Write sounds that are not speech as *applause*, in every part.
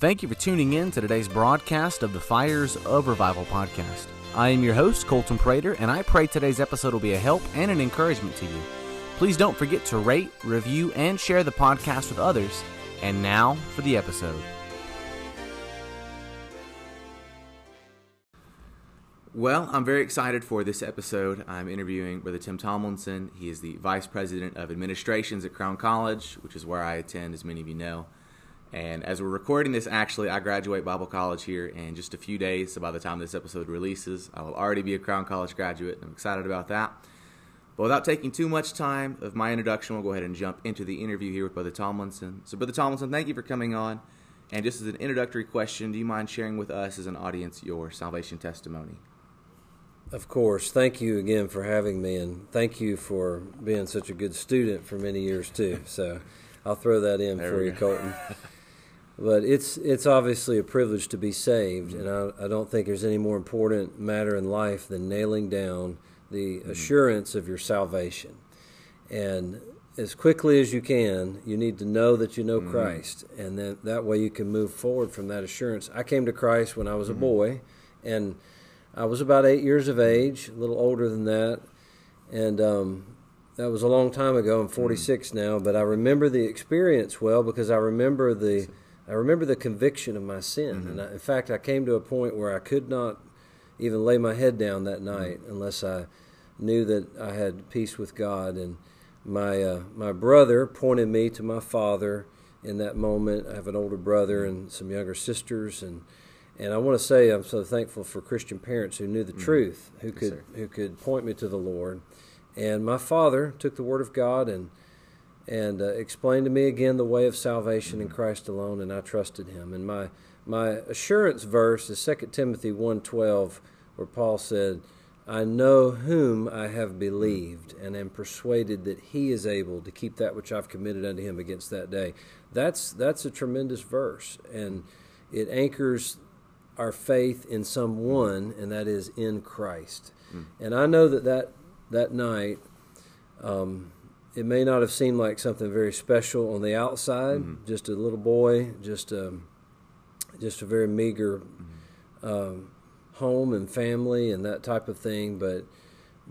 Thank you for tuning in to today's broadcast of the Fires of Revival podcast. I am your host, Colton Prater, and I pray today's episode will be a help and an encouragement to you. Please don't forget to rate, review, and share the podcast with others. And now for the episode. Well, I'm very excited for this episode. I'm interviewing Brother Tim Tomlinson. He is the Vice President of Administrations at Crown College, which is where I attend, as many of you know. And as we're recording this, actually, I graduate Bible College here in just a few days. So by the time this episode releases, I will already be a Crown College graduate. I'm excited about that. But without taking too much time of my introduction, we'll go ahead and jump into the interview here with Brother Tomlinson. So, Brother Tomlinson, thank you for coming on. And just as an introductory question, do you mind sharing with us as an audience your salvation testimony? Of course. Thank you again for having me, and thank you for being such a good student for many years, too. So I'll throw that in there for you, Colton. *laughs* but it's it's obviously a privilege to be saved, and I, I, don't think there's any more important matter in life than nailing down the mm-hmm. assurance of your salvation. And as quickly as you can, you need to know that you know mm-hmm. Christ, and then that way you can move forward from that assurance. I came to Christ when I was mm-hmm. a boy, and I was about eight years of age, a little older than that, and um, that was a long time ago. I'm 46 mm-hmm. now, but I remember the experience well because I remember the I remember the conviction of my sin, mm-hmm. and I, in fact, I came to a point where I could not even lay my head down that night mm-hmm. unless I knew that I had peace with God. And my uh, my brother pointed me to my father in that moment. I have an older brother mm-hmm. and some younger sisters, and and I want to say I'm so thankful for Christian parents who knew the mm-hmm. truth, who could yes, who could point me to the Lord. And my father took the word of God and and uh, explained to me again the way of salvation in Christ alone, and I trusted Him. And my my assurance verse is 2 Timothy 1.12, where Paul said, I know whom I have believed, and am persuaded that he is able to keep that which I've committed unto him against that day. That's that's a tremendous verse, and it anchors our faith in someone, and that is in Christ. Mm. And I know that that, that night, um, it may not have seemed like something very special on the outside, mm-hmm. just a little boy, just a, um, just a very meager mm-hmm. um, home and family and that type of thing. But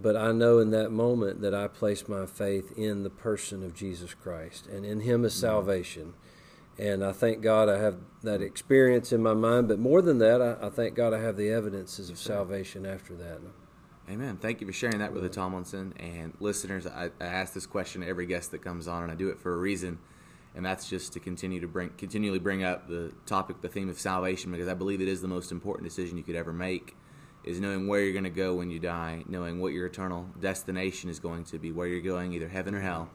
but I know in that moment that I placed my faith in the person of Jesus Christ and in Him as mm-hmm. salvation. And I thank God I have that experience in my mind. But more than that, I, I thank God I have the evidences of salvation after that. Amen. Thank you for sharing that with the Tomlinson and listeners. I, I, ask this question to every guest that comes on, and I do it for a reason, and that's just to continue to bring, continually bring up the topic, the theme of salvation, because I believe it is the most important decision you could ever make, is knowing where you're going to go when you die, knowing what your eternal destination is going to be, where you're going, either heaven or hell.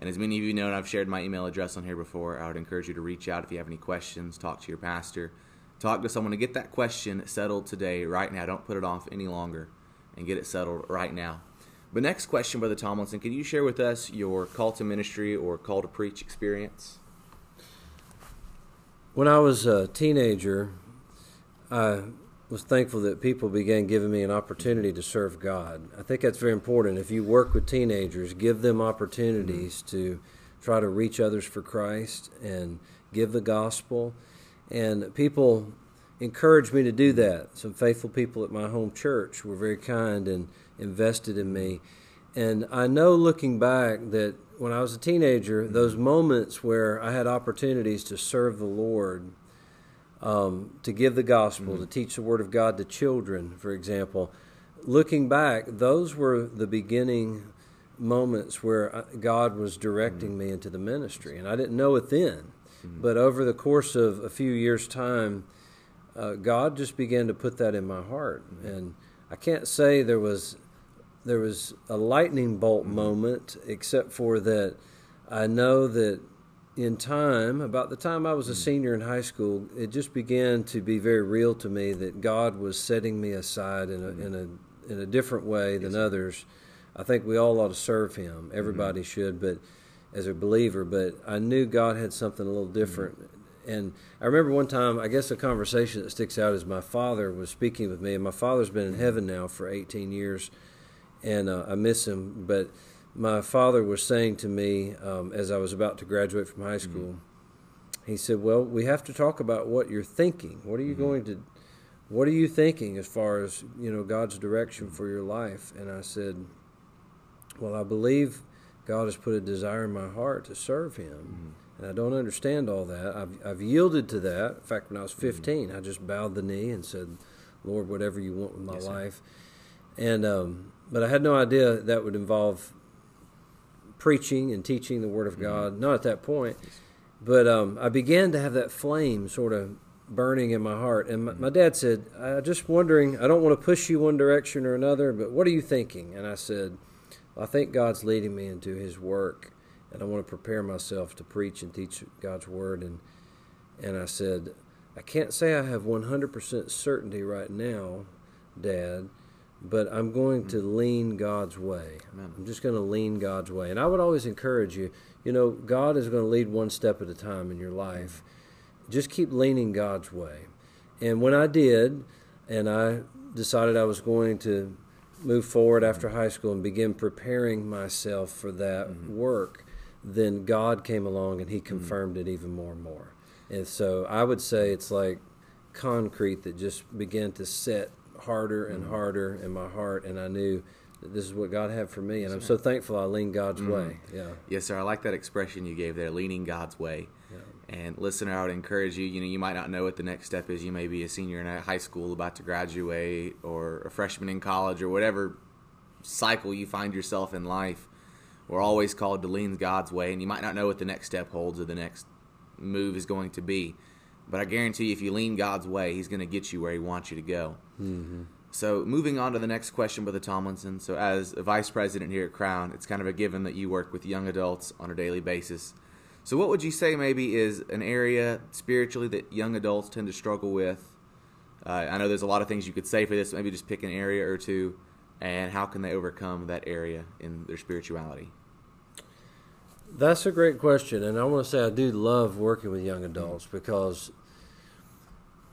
And as many of you know, and I've shared my email address on here before, I would encourage you to reach out if you have any questions, talk to your pastor, talk to someone to get that question settled today, right now. Don't put it off any longer and get it settled right now. But next question, Brother Tomlinson, can you share with us your call to ministry or call to preach experience? When I was a teenager, I was thankful that people began giving me an opportunity to serve God. I think that's very important. If you work with teenagers, give them opportunities mm-hmm. to try to reach others for Christ and give the gospel. And people encouraged me to do that. Some faithful people at my home church were very kind and invested in me. And I know looking back that when I was a teenager, those moments where I had opportunities to serve the Lord, um, to give the gospel, mm-hmm. to teach the Word of God to children, for example, looking back, those were the beginning moments where uh, God was directing mm-hmm. me into the ministry. And I didn't know it then. Mm-hmm. But over the course of a few years' time, uh, God just began to put that in my heart, and I can't say there was there was a lightning bolt mm-hmm. moment, except for that I know that in time, about the time I was a mm-hmm. senior in high school, it just began to be very real to me that God was setting me aside in a mm-hmm. in a in a different way than yes. others. I think we all ought to serve Him. Everybody mm-hmm. should, but as a believer. But I knew God had something a little different and I remember one time, I guess a conversation that sticks out is my father was speaking with me, and my father's been in heaven now for 18 years, and uh, I miss him. But my father was saying to me um, as I was about to graduate from high school, mm-hmm. he said, "Well, we have to talk about what you're thinking. What are you mm-hmm. going to what are you thinking as far as, you know, God's direction for your life?" And I said, "Well, I believe God has put a desire in my heart to serve him." Mm-hmm. And I don't understand all that. I've, I've yielded to that. In fact, when I was mm-hmm. 15, mm-hmm. I just bowed the knee and said, Lord, whatever you want with my yes, life. And, um, but I had no idea that would involve preaching and teaching the Word of mm-hmm. God. Not at that point. But um, I began to have that flame sort of burning in my heart. And my, my dad said, I'm just wondering, I don't want to push you one direction or another, but what are you thinking? And I said, I think God's leading me into His work and I want to prepare myself to preach and teach God's word. And and I said, I can't say I have 100% certainty right now, Dad, but I'm going mm-hmm. to lean God's way. Amen. I'm just going to lean God's way. And I would always encourage you, you know, God is going to lead one step at a time in your life. Just keep leaning God's way. And when I did, and I decided I was going to move forward after high school and begin preparing myself for that mm-hmm. work, then God came along and He mm-hmm. confirmed mm-hmm. it even more and more. And so I would say it's like concrete that just began to set harder and mm-hmm. harder in my heart, and I knew that this is what God had for me, and I'm so thankful I lean God's mm-hmm. way. Yeah. Yes, sir. I like that expression you gave there, leaning God's way. Yeah. And listener, I would encourage you. You know, you might not know what the next step is. You may be a senior in high school about to graduate, or a freshman in college, or whatever cycle you find yourself in life we're always called to lean God's way, and you might not know what the next step holds or the next move is going to be. But I guarantee you, if you lean God's way, He's going to get you where He wants you to go. Mm-hmm. So, moving on to the next question, Brother Tomlinson. So, as a vice president here at Crown, it's kind of a given that you work with young adults on a daily basis. So, what would you say maybe is an area spiritually that young adults tend to struggle with? Uh, I know there's a lot of things you could say for this. Maybe just pick an area or two and how can they overcome that area in their spirituality? That's a great question, and I want to say I do love working with young adults because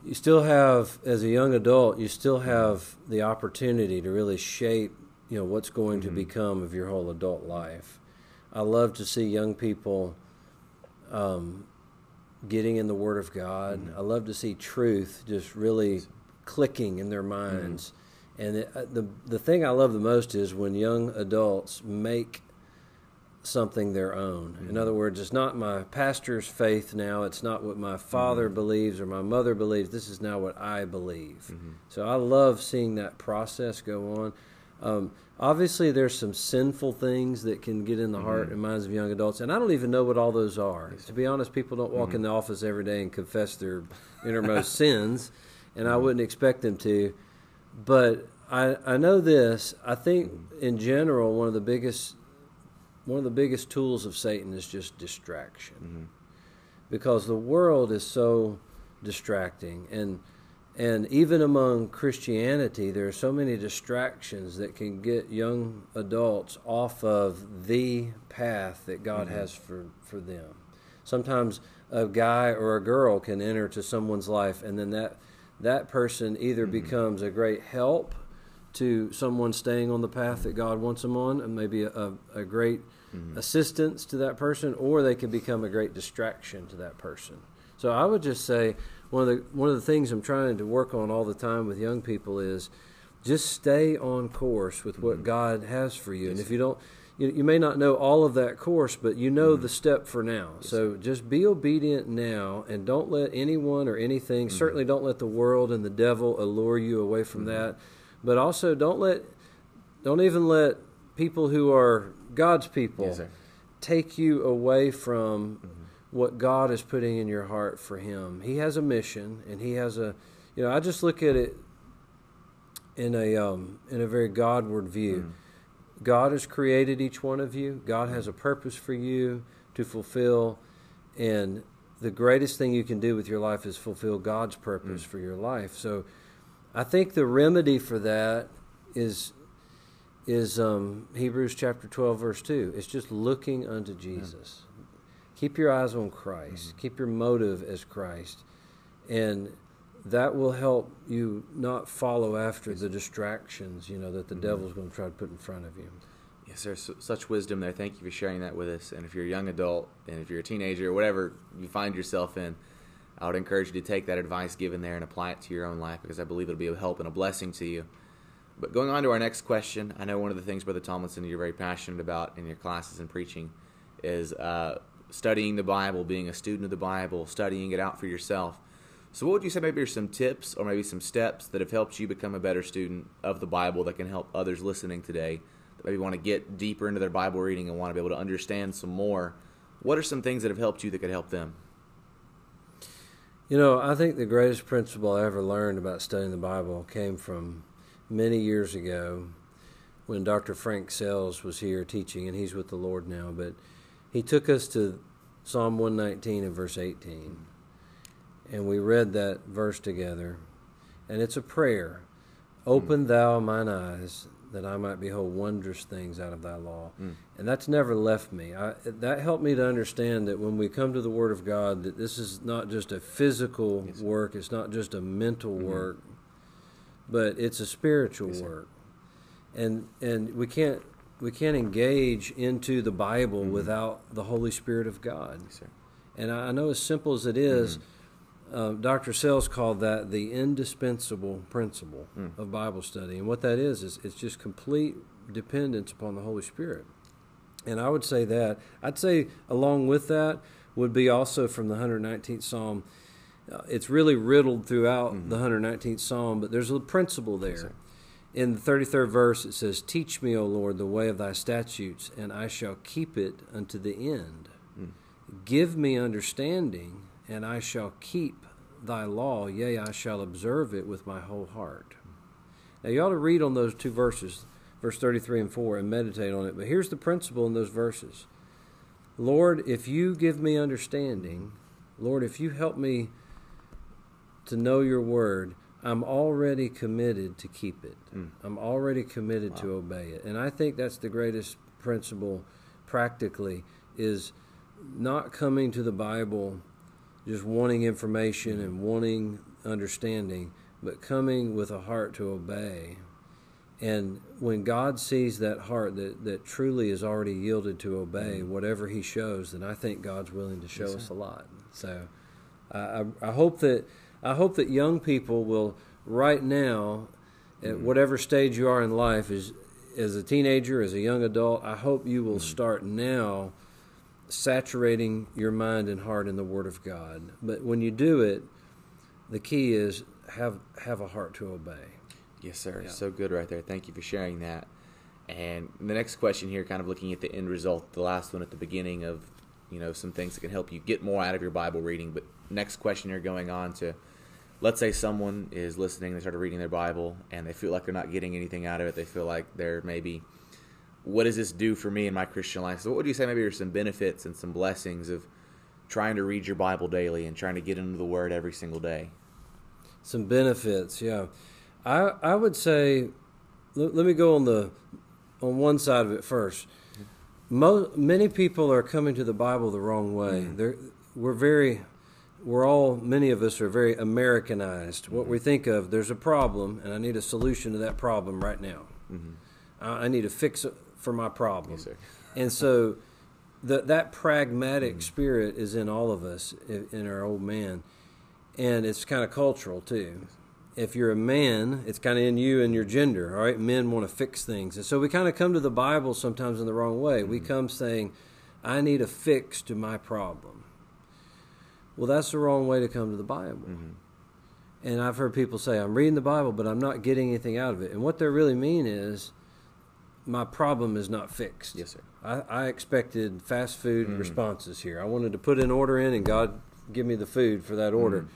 you still have, as a young adult, you still have the opportunity to really shape, you know, what's going mm-hmm. to become of your whole adult life. I love to see young people um, getting in the Word of God. Mm-hmm. I love to see truth just really clicking in their minds. Mm-hmm and it, uh, the the thing I love the most is when young adults make something their own. Mm-hmm. In other words, it's not my pastor's faith now. It's not what my father mm-hmm. believes or my mother believes. This is now what I believe. Mm-hmm. So I love seeing that process go on. Um, obviously, there's some sinful things that can get in the heart mm-hmm. and minds of young adults, and I don't even know what all those are. Yes. To be honest, people don't walk mm-hmm. in the office every day and confess their innermost *laughs* sins, and I wouldn't expect them to but I I know this. I think in general one of the biggest one of the biggest tools of Satan is just distraction, mm-hmm. because the world is so distracting and. And even among Christianity, there are so many distractions that can get young adults off of the path that God mm-hmm. has for, for them. Sometimes a guy or a girl can enter to someone's life, and then that that person either mm-hmm. becomes a great help to someone staying on the path that God wants them on, and maybe a, a great mm-hmm. assistance to that person, or they can become a great distraction to that person. So I would just say one of the one of the things I'm trying to work on all the time with young people is just stay on course with what mm-hmm. God has for you, and if you don't you, you may not know all of that course, but you know mm-hmm. the step for now. Yes. So just be obedient now and don't let anyone or anything, mm-hmm. certainly don't let the world and the devil allure you away from mm-hmm. that. But also don't let, don't even let people who are God's people yes, take you away from mm-hmm. what God is putting in your heart for Him. He has a mission and He has a, you know, I just look at it in a, um, in a very Godward view mm-hmm. God has created each one of you. God has a purpose for you to fulfill. And the greatest thing you can do with your life is fulfill God's purpose mm. for your life. So I think the remedy for that is is um, Hebrews chapter 12 verse 2. It's just looking unto Jesus. Yeah. Keep your eyes on Christ. Mm-hmm. Keep your motive as Christ. And that will help you not follow after the distractions, you know, that the mm-hmm. devil's going to try to put in front of you. Yes, there's such wisdom there. Thank you for sharing that with us. And if you're a young adult and if you're a teenager or whatever you find yourself in, I would encourage you to take that advice given there and apply it to your own life because I believe it'll be a help and a blessing to you. But going on to our next question, I know one of the things, Brother Tomlinson, you're very passionate about in your classes and preaching is uh, studying the Bible, being a student of the Bible, studying it out for yourself. So, what would you say maybe are some tips or maybe some steps that have helped you become a better student of the Bible that can help others listening today that maybe want to get deeper into their Bible reading and want to be able to understand some more? What are some things that have helped you that could help them? You know, I think the greatest principle I ever learned about studying the Bible came from many years ago when Dr. Frank Sells was here teaching, and he's with the Lord now. But he took us to Psalm 119 and verse 18 and we read that verse together. And it's a prayer. Open mm. thou mine eyes that I might behold wondrous things out of thy law. Mm. And that's never left me. I, that helped me to understand that when we come to the Word of God, that this is not just a physical yes, work, it's not just a mental mm-hmm. work, but it's a spiritual yes, work. And and we can't we can't engage into the Bible mm-hmm. without the Holy Spirit of God. Yes, and I, know as simple as it is, mm-hmm uh, Dr. Sells called that the indispensable principle mm. of Bible study. And what that is, is it's just complete dependence upon the Holy Spirit. And I would say that. I'd say along with that would be also from the 119th Psalm. Uh, it's really riddled throughout mm-hmm. the 119th Psalm, but there's a principle there. In the 33rd verse, it says, Teach me, O Lord, the way of thy statutes, and I shall keep it unto the end. Mm. Give me understanding and I shall keep thy law, yea, I shall observe it with my whole heart. Now, you ought to read on those two verses, verse 33 and 4, and meditate on it. But here's the principle in those verses Lord, if you give me understanding, Lord, if you help me to know your word, I'm already committed to keep it. Mm. I'm already committed wow. to obey it. And I think that's the greatest principle practically is not coming to the Bible just wanting information and wanting understanding, but coming with a heart to obey. And when God sees that heart that, that truly is already yielded to obey mm-hmm. whatever He shows, then I think God's willing to show yes, us a lot. So I, I, hope that I hope that young people will right now, at mm-hmm. whatever stage you are in life, as as a teenager, as a young adult, I hope you will mm-hmm. start now saturating your mind and heart in the Word of God. But when you do it, the key is have have a heart to obey. Yes, sir. Yeah. So good right there. Thank you for sharing that. And the next question here, kind of looking at the end result, the last one at the beginning of, you know, some things that can help you get more out of your Bible reading. But next question here, going on to, let's say someone is listening, they started reading their Bible, and they feel like they're not getting anything out of it. They feel like they're maybe what does this do for me in my Christian life? So, what would you say maybe are some benefits and some blessings of trying to read your Bible daily and trying to get into the Word every single day? Some benefits, yeah. I I would say, let, let me go on the on one side of it first. Mo, many people are coming to the Bible the wrong way. Mm-hmm. They're, we're very, we're all, many of us are very Americanized. Mm-hmm. What we think of, there's a problem, and I need a solution to that problem right now. Mm-hmm. I, I need to fix for my problem. Yes, and so the, that pragmatic mm. spirit is in all of us, in our old man. And it's kind of cultural too. If you're a man, it's kind of in you and your gender, all right? Men want to fix things. And so we kind of come to the Bible sometimes in the wrong way. Mm-hmm. We come saying, I need a fix to my problem. Well, that's the wrong way to come to the Bible. Mm-hmm. And I've heard people say, I'm reading the Bible, but I'm not getting anything out of it. And what they really mean is, my problem is not fixed. Yes, sir. I, I expected fast food mm. responses here. I wanted to put an order in, and God give me the food for that order. Mm.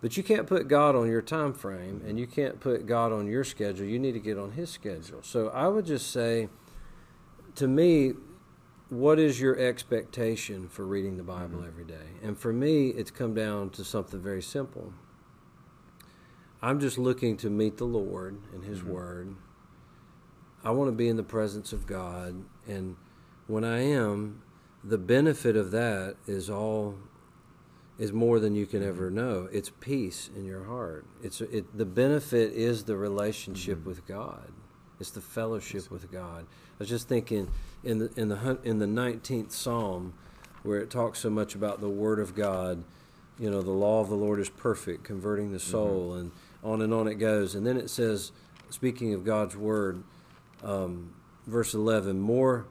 But you can't put God on your time frame, and you can't put God on your schedule. You need to get on His schedule. So I would just say, to me, what is your expectation for reading the Bible mm-hmm. every day? And for me, it's come down to something very simple. I'm just looking to meet the Lord and His mm-hmm. Word I want to be in the presence of God. And when I am, the benefit of that is all is more than you can ever know. It's peace in your heart. It's it, the benefit is the relationship mm-hmm. with God. It's the fellowship with God. I was just thinking in the in the in the nineteenth Psalm, where it talks so much about the Word of God. You know, the law of the Lord is perfect, converting the soul, mm-hmm. and on and on it goes. And then it says, speaking of God's Word, um, verse eleven, more.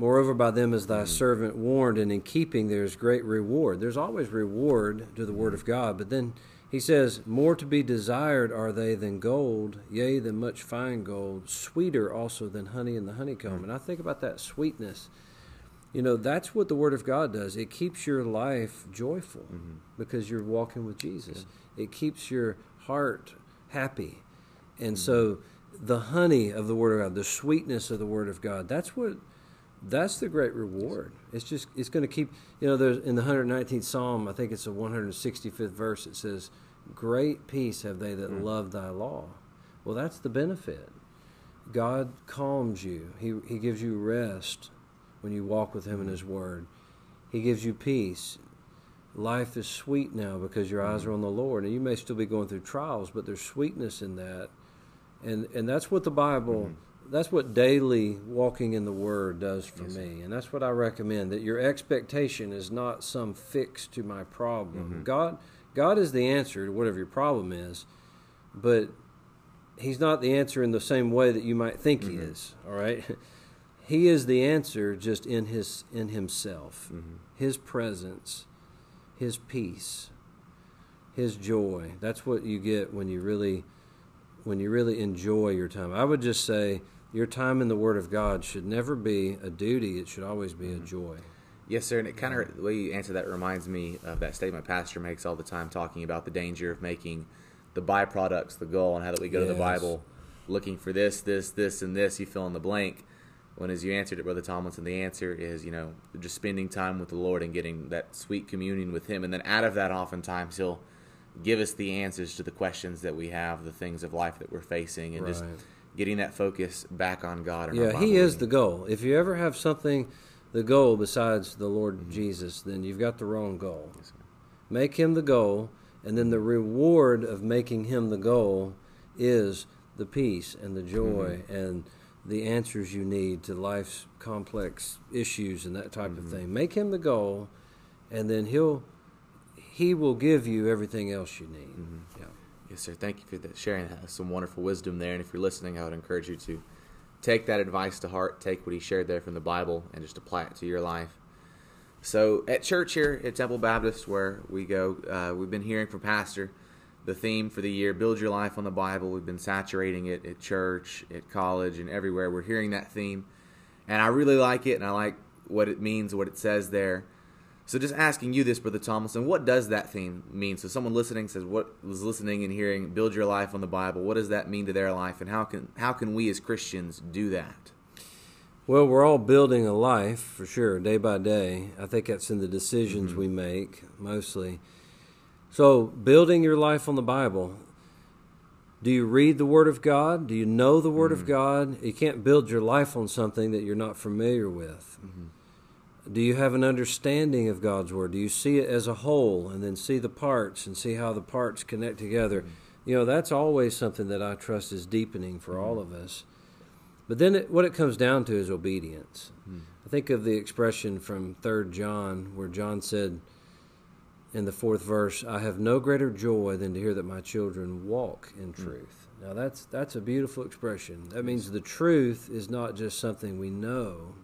Moreover, by them is thy mm-hmm. servant warned, and in keeping there is great reward. There's always reward to the Word of God, but then he says, More to be desired are they than gold, yea, than much fine gold, sweeter also than honey in the honeycomb. Mm-hmm. And I think about that sweetness. You know, that's what the Word of God does. It keeps your life joyful mm-hmm. because you're walking with Jesus, it keeps your heart happy. And mm-hmm. so, the honey of the Word of God, the sweetness of the Word of God, that's what that's the great reward. It's just it's going to keep you know there's in the 119th Psalm I think it's the 165th verse it says great peace have they that mm. love thy law. Well that's the benefit. God calms you. He he gives you rest when you walk with him in his word. He gives you peace. Life is sweet now because your eyes mm. are on the Lord and you may still be going through trials but there's sweetness in that. And and that's what the Bible mm that's what daily walking in the Word does for yes, me, and that's what I recommend. That your expectation is not some fix to my problem. Mm-hmm. God, God is the answer to whatever your problem is, but He's not the answer in the same way that you might think mm-hmm. He is. All right, *laughs* He is the answer just in His in Himself, mm-hmm. His presence, His peace, His joy. That's what you get when you really when you really enjoy your time. I would just say your time in the Word of God should never be a duty, it should always be a mm-hmm. joy. Yes, sir. And it kind of the way you answer that reminds me of that statement Pastor makes all the time, talking about the danger of making the byproducts the goal, and how that we go yes. to the Bible looking for this, this, this, and this. You fill in the blank. When as you answered it, Brother Tomlinson, the answer is you know just spending time with the Lord and getting that sweet communion with Him, and then out of that, oftentimes He'll give us the answers to the questions that we have, the things of life that we're facing, and right. just getting that focus back on God. yeah, He is the goal. If you ever have something, the goal besides the Lord mm-hmm. Jesus, then you've got the wrong goal. Yes, Make Him the goal, and then the reward of making Him the goal is the peace and the joy mm-hmm. and the answers you need to life's complex issues and that type mm-hmm. of thing. Make Him the goal, and then He'll He will give you everything else you need. Mm-hmm. Yeah. Yes, sir. Thank you for that, sharing that. Some wonderful wisdom there. And if you're listening, I would encourage you to take that advice to heart, take what he shared there from the Bible, and just apply it to your life. So, at church here at Temple Baptist, where we go, uh, we've been hearing from Pastor the theme for the year build your life on the Bible. We've been saturating it at church, at college, and everywhere. We're hearing that theme. And I really like it, and I like what it means, what it says there. So just asking you this, Brother Tomlinson, what does that theme mean? So someone listening says, "What was listening and hearing? Build your life on the Bible. What does that mean to their life, and how can how can we as Christians do that?" Well, we're all building a life for sure, day by day. I think that's in the decisions mm-hmm. we make mostly. So, building your life on the Bible. Do you read the Word of God? Do you know the Word mm-hmm. of God? You can't build your life on something that you're not familiar with. Mm-hmm. Do you have an understanding of God's Word? Do you see it as a whole and then see the parts and see how the parts connect together? Mm-hmm. You know, that's always something that I trust is deepening for mm-hmm. all of us. But then it, what it comes down to is obedience. Mm-hmm. I think of the expression from 3rd John where John said in the fourth verse, I have no greater joy than to hear that my children walk in mm. truth. Now that's that's a beautiful expression. That means the truth is not just something we know,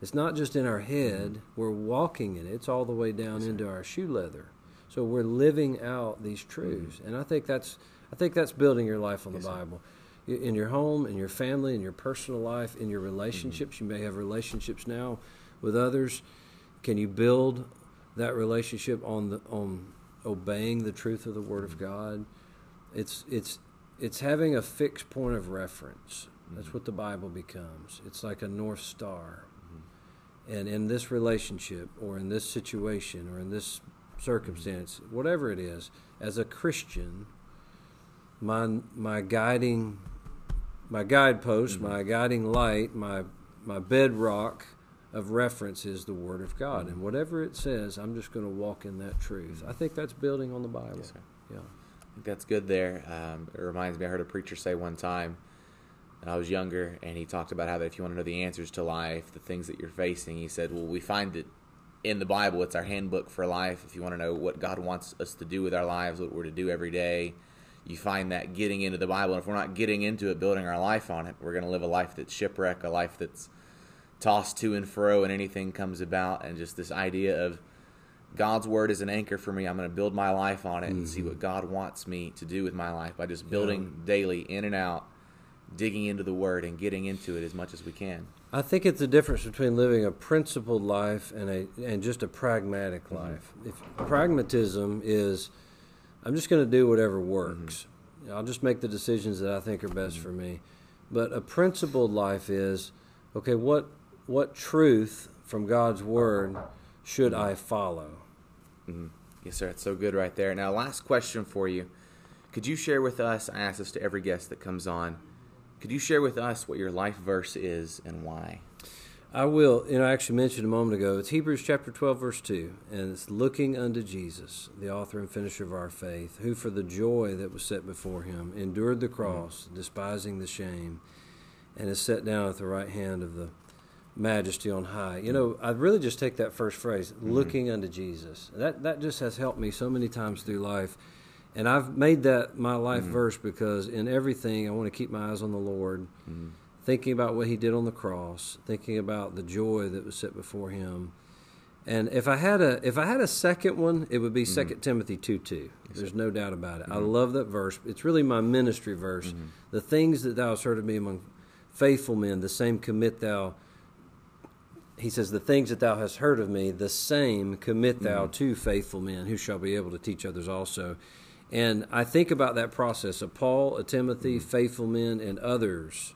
it's not just in our head, we're walking in it. It's all the way down into our shoe leather. So we're living out these truths. Mm-hmm. And I think that's I think that's building your life on the Bible. In your home, in your family, in your personal life, in your relationships, mm-hmm. you may have relationships now with others. Can you build that relationship on the on obeying the truth of the word of mm-hmm. God? It's it's it's having a fixed point of reference. That's mm-hmm. what the Bible becomes. It's like a north star and in this relationship or in this situation or in this circumstance, whatever it is, as a Christian, my my guiding my guidepost, mm-hmm. my guiding light, my my bedrock of reference is the Word of God, mm-hmm. and whatever it says, I'm just going to walk in that truth. I think that's building on the Bible. Yes, yeah, I think that's good. There, um, it reminds me. I heard a preacher say one time I was younger, and he talked about how that if you want to know the answers to life, the things that you're facing, he said, well, we find it in the Bible. It's our handbook for life. If you want to know what God wants us to do with our lives, what we're to do every day, you find that getting into the Bible. And if we're not getting into it, building our life on it, we're going to live a life that's shipwreck, a life that's tossed to and fro, and anything comes about. And just this idea of God's word is an anchor for me. I'm going to build my life on it mm-hmm. and see what God wants me to do with my life by just building yeah. daily in and out, digging into the word and getting into it as much as we can. I think it's the difference between living a principled life and a and just a pragmatic mm-hmm. life. If pragmatism is I'm just going to do whatever works. Mm-hmm. I'll just make the decisions that I think are best mm-hmm. for me. But a principled life is okay, what what truth from God's word should I follow? Mm-hmm. Yes, sir. It's so good right there. Now, last question for you. Could you share with us? I ask this to every guest that comes on. Could you share with us what your life verse is and why? I will. You know, I actually mentioned a moment ago. It's Hebrews chapter 12, verse 2. And it's looking unto Jesus, the author and finisher of our faith, who for the joy that was set before him endured the cross, mm-hmm. despising the shame, and is set down at the right hand of the majesty on high. You know, I really just take that first phrase, mm-hmm. looking unto Jesus. That that just has helped me so many times through life. And I've made that my life mm-hmm. verse because in everything I want to keep my eyes on the Lord, mm-hmm. thinking about what he did on the cross, thinking about the joy that was set before him. And if I had a if I had a second one, it would be 2 mm-hmm. Timothy 2 2. There's no doubt about it. I mm-hmm. love that verse. It's really my ministry verse. Mm-hmm. The things that thou hast heard of me among faithful men, the same commit thou he says, The things that thou hast heard of me, the same commit thou mm-hmm. to faithful men who shall be able to teach others also. And I think about that process of Paul, a Timothy, mm-hmm. faithful men, and others,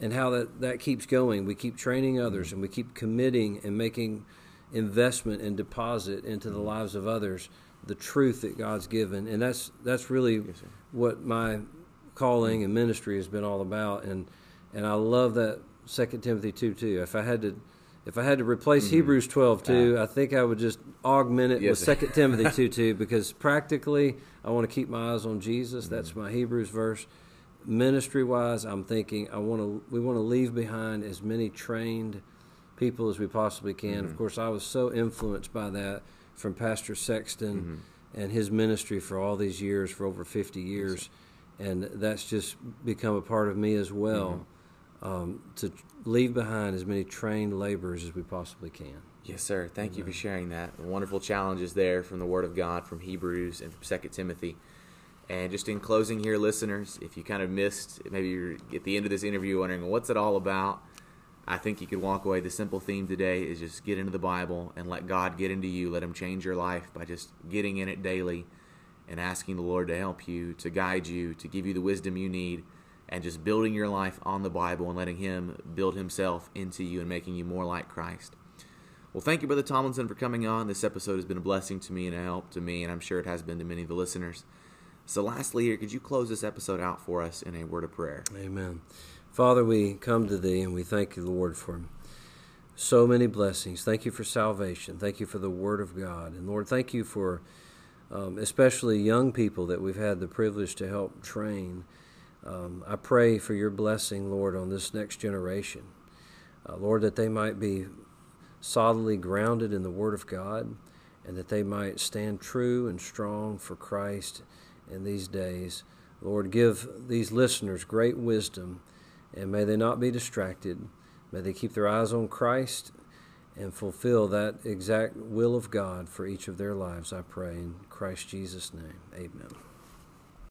and how that, that keeps going. We keep training others mm-hmm. and we keep committing and making investment and deposit into the mm-hmm. lives of others the truth that God's given. And that's that's really yes, what my calling and ministry has been all about. And and I love that Second Timothy two two. If I had to if I had to replace mm-hmm. Hebrews 12 2, uh, I think I would just augment it yes. with 2 Timothy *laughs* 2 2 because practically I want to keep my eyes on Jesus. Mm-hmm. That's my Hebrews verse. Ministry wise, I'm thinking I want to we want to leave behind as many trained people as we possibly can. Mm-hmm. Of course, I was so influenced by that from Pastor Sexton mm-hmm. and his ministry for all these years, for over 50 years. And that's just become a part of me as well. Um, to leave behind as many trained laborers as we possibly can. Yes, sir. Thank Amen. you for sharing that. wonderful challenges there from the Word of God, from Hebrews and from Second Timothy. And just in closing here, listeners, if you kind of missed, maybe you're at the end of this interview wondering, what's it all about? I think you could walk away. The simple theme today is just get into the Bible and let God get into you. Let Him change your life by just getting in it daily and asking the Lord to help you, to guide you, to give you the wisdom you need and just building your life on the Bible and letting Him build Himself into you and making you more like Christ. Well, thank you, Brother Tomlinson, for coming on. This episode has been a blessing to me and a help to me, and I'm sure it has been to many of the listeners. So, lastly, here, could you close this episode out for us in a word of prayer? Amen. Father, we come to Thee and we thank you, Lord, for so many blessings. Thank you for salvation. Thank you for the Word of God. And Lord, thank you for um, especially young people that we've had the privilege to help train. Um, I pray for your blessing, Lord, on this next generation. Uh, Lord, that they might be solidly grounded in the Word of God and that they might stand true and strong for Christ in these days. Lord, give these listeners great wisdom and may they not be distracted. May they keep their eyes on Christ and fulfill that exact will of God for each of their lives, I pray. In Christ Jesus' name, amen.